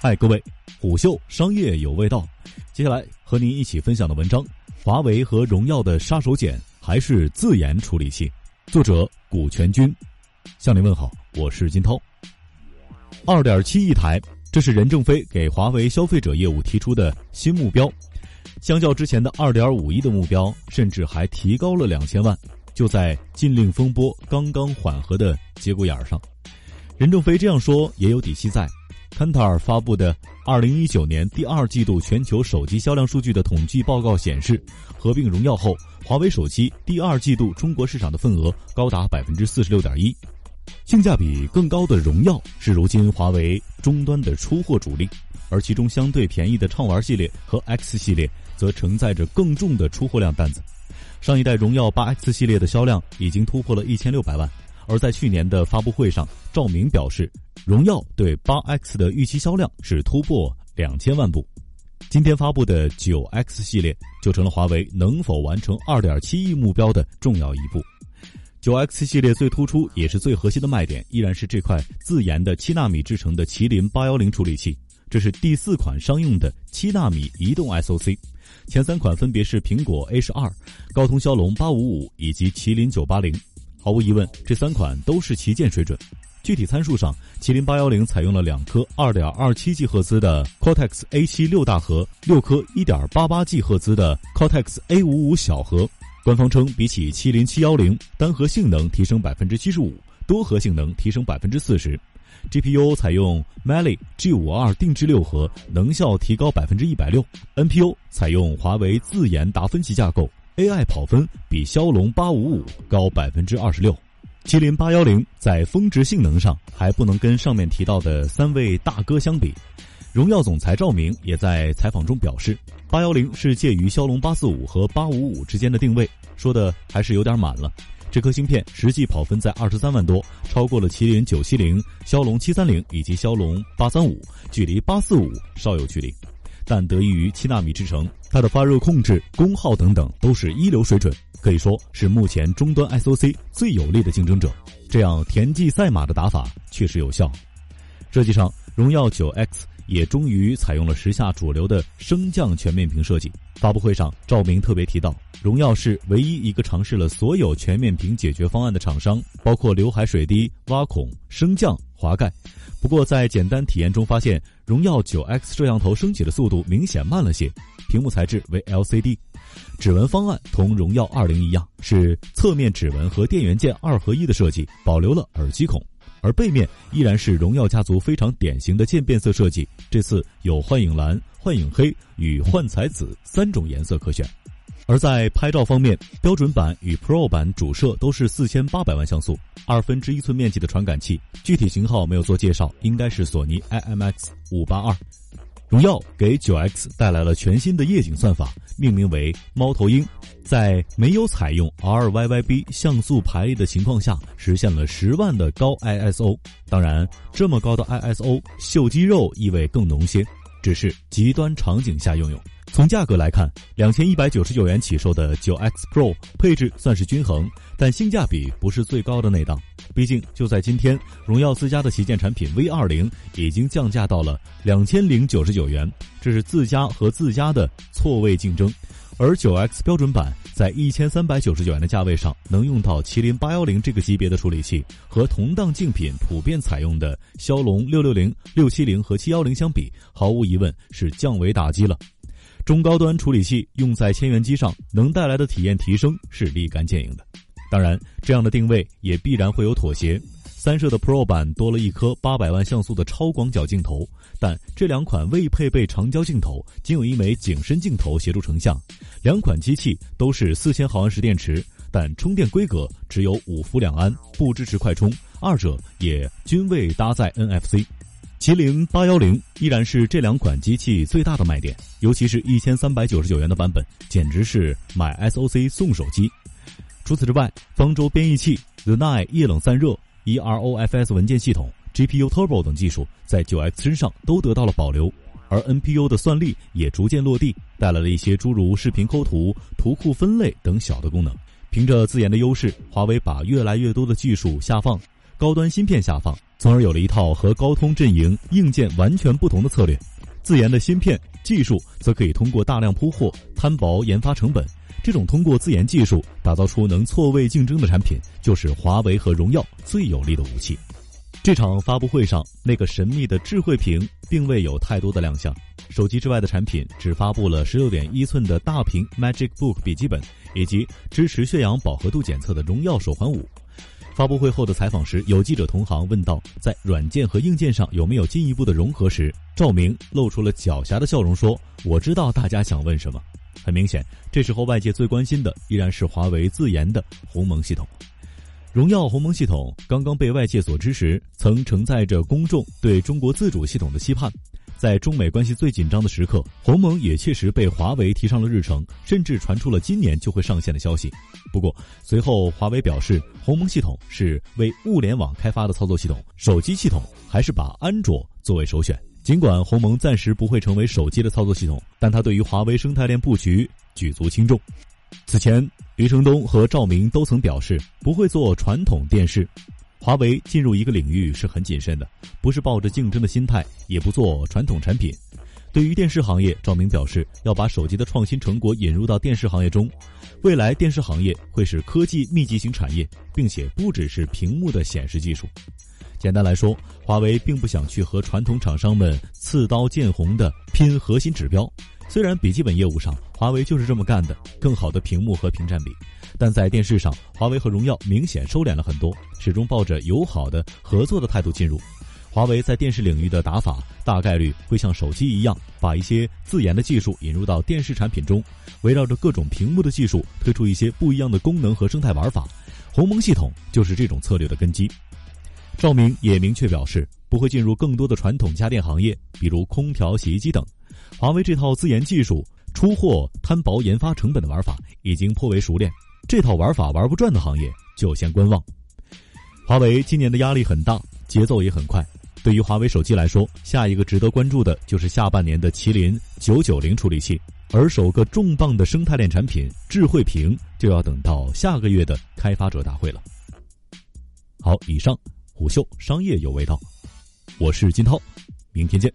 嗨，各位，虎嗅商业有味道。接下来和您一起分享的文章：华为和荣耀的杀手锏还是自研处理器。作者：古全军。向您问好，我是金涛。二点七亿台，这是任正非给华为消费者业务提出的新目标，相较之前的二点五亿的目标，甚至还提高了两千万。就在禁令风波刚刚缓和的节骨眼上，任正非这样说也有底气在。坎塔尔发布的二零一九年第二季度全球手机销量数据的统计报告显示，合并荣耀后，华为手机第二季度中国市场的份额高达百分之四十六点一。性价比更高的荣耀是如今华为终端的出货主力，而其中相对便宜的畅玩系列和 X 系列则承载着更重的出货量担子。上一代荣耀八 X 系列的销量已经突破了一千六百万，而在去年的发布会上，赵明表示。荣耀对八 X 的预期销量是突破两千万部，今天发布的九 X 系列就成了华为能否完成二点七亿目标的重要一步。九 X 系列最突出也是最核心的卖点，依然是这块自研的七纳米制成的麒麟八幺零处理器，这是第四款商用的七纳米移动 SoC，前三款分别是苹果 A 十二、高通骁龙八五五以及麒麟九八零，毫无疑问，这三款都是旗舰水准。具体参数上，麒麟八幺零采用了两颗二点二七 G 赫兹的 Cortex A 七六大核，六颗一点八八 G 赫兹的 Cortex A 五五小核。官方称，比起麒麟七幺零，单核性能提升百分之七十五，多核性能提升百分之四十。GPU 采用 Mali G 五二定制六核，能效提高百分之一百六。NPU 采用华为自研达芬奇架构，AI 跑分比骁龙八五五高百分之二十六。麒麟八幺零在峰值性能上还不能跟上面提到的三位大哥相比。荣耀总裁赵明也在采访中表示，八幺零是介于骁龙八四五和八五五之间的定位，说的还是有点满了。这颗芯片实际跑分在二十三万多，超过了麒麟九七零、骁龙七三零以及骁龙八三五，距离八四五稍有距离。但得益于七纳米制程，它的发热控制、功耗等等都是一流水准。可以说是目前终端 SOC 最有力的竞争者，这样田忌赛马的打法确实有效。设计上，荣耀 9X 也终于采用了时下主流的升降全面屏设计。发布会上，赵明特别提到，荣耀是唯一一个尝试了所有全面屏解决方案的厂商，包括刘海水滴、挖孔、升降、滑盖。不过在简单体验中发现，荣耀 9X 摄像头升起的速度明显慢了些，屏幕材质为 LCD。指纹方案同荣耀二零一样，是侧面指纹和电源键二合一的设计，保留了耳机孔，而背面依然是荣耀家族非常典型的渐变色设计。这次有幻影蓝、幻影黑与幻彩紫三种颜色可选。而在拍照方面，标准版与 Pro 版主摄都是四千八百万像素，二分之一寸面积的传感器，具体型号没有做介绍，应该是索尼 IMX 五八二。荣耀给九 X 带来了全新的夜景算法，命名为“猫头鹰”。在没有采用 RYYB 像素排列的情况下，实现了十万的高 ISO。当然，这么高的 ISO 秀肌肉意味更浓些，只是极端场景下用用。从价格来看，两千一百九十九元起售的九 X Pro 配置算是均衡，但性价比不是最高的那档。毕竟就在今天，荣耀自家的旗舰产品 V 二零已经降价到了两千零九十九元，这是自家和自家的错位竞争。而九 X 标准版在一千三百九十九元的价位上，能用到麒麟八幺零这个级别的处理器，和同档竞品普遍采用的骁龙六六零、六七零和七幺零相比，毫无疑问是降维打击了。中高端处理器用在千元机上，能带来的体验提升是立竿见影的。当然，这样的定位也必然会有妥协。三摄的 Pro 版多了一颗八百万像素的超广角镜头，但这两款未配备长焦镜头，仅有一枚景深镜头协助成像。两款机器都是四千毫安时电池，但充电规格只有五伏两安，不支持快充。二者也均未搭载 NFC。麒麟八幺零依然是这两款机器最大的卖点，尤其是一千三百九十九元的版本，简直是买 SOC 送手机。除此之外，方舟编译器、The Nine 液冷散热、EROFS 文件系统、GPU Turbo 等技术在九 X 身上都得到了保留，而 NPU 的算力也逐渐落地，带来了一些诸如视频抠图、图库分类等小的功能。凭着自研的优势，华为把越来越多的技术下放。高端芯片下放，从而有了一套和高通阵营硬件完全不同的策略。自研的芯片技术则可以通过大量铺货摊薄研发成本。这种通过自研技术打造出能错位竞争的产品，就是华为和荣耀最有力的武器。这场发布会上，那个神秘的智慧屏并未有太多的亮相。手机之外的产品只发布了十六点一寸的大屏 Magic Book 笔记本，以及支持血氧饱和度检测的荣耀手环五。发布会后的采访时，有记者同行问到，在软件和硬件上有没有进一步的融合时，赵明露出了狡黠的笑容说：“我知道大家想问什么。”很明显，这时候外界最关心的依然是华为自研的鸿蒙系统。荣耀鸿蒙系统刚刚被外界所知时，曾承载着公众对中国自主系统的期盼。在中美关系最紧张的时刻，鸿蒙也确实被华为提上了日程，甚至传出了今年就会上线的消息。不过，随后华为表示，鸿蒙系统是为物联网开发的操作系统，手机系统还是把安卓作为首选。尽管鸿蒙暂时不会成为手机的操作系统，但它对于华为生态链布局举足轻重。此前，余承东和赵明都曾表示不会做传统电视。华为进入一个领域是很谨慎的，不是抱着竞争的心态，也不做传统产品。对于电视行业，赵明表示要把手机的创新成果引入到电视行业中，未来电视行业会是科技密集型产业，并且不只是屏幕的显示技术。简单来说，华为并不想去和传统厂商们刺刀见红的拼核心指标。虽然笔记本业务上，华为就是这么干的，更好的屏幕和屏占比。但在电视上，华为和荣耀明显收敛了很多，始终抱着友好的合作的态度进入。华为在电视领域的打法，大概率会像手机一样，把一些自研的技术引入到电视产品中，围绕着各种屏幕的技术推出一些不一样的功能和生态玩法。鸿蒙系统就是这种策略的根基。赵明也明确表示，不会进入更多的传统家电行业，比如空调、洗衣机等。华为这套自研技术、出货摊薄研发成本的玩法已经颇为熟练。这套玩法玩不转的行业就先观望。华为今年的压力很大，节奏也很快。对于华为手机来说，下一个值得关注的就是下半年的麒麟九九零处理器，而首个重磅的生态链产品智慧屏就要等到下个月的开发者大会了。好，以上虎嗅商业有味道，我是金涛，明天见。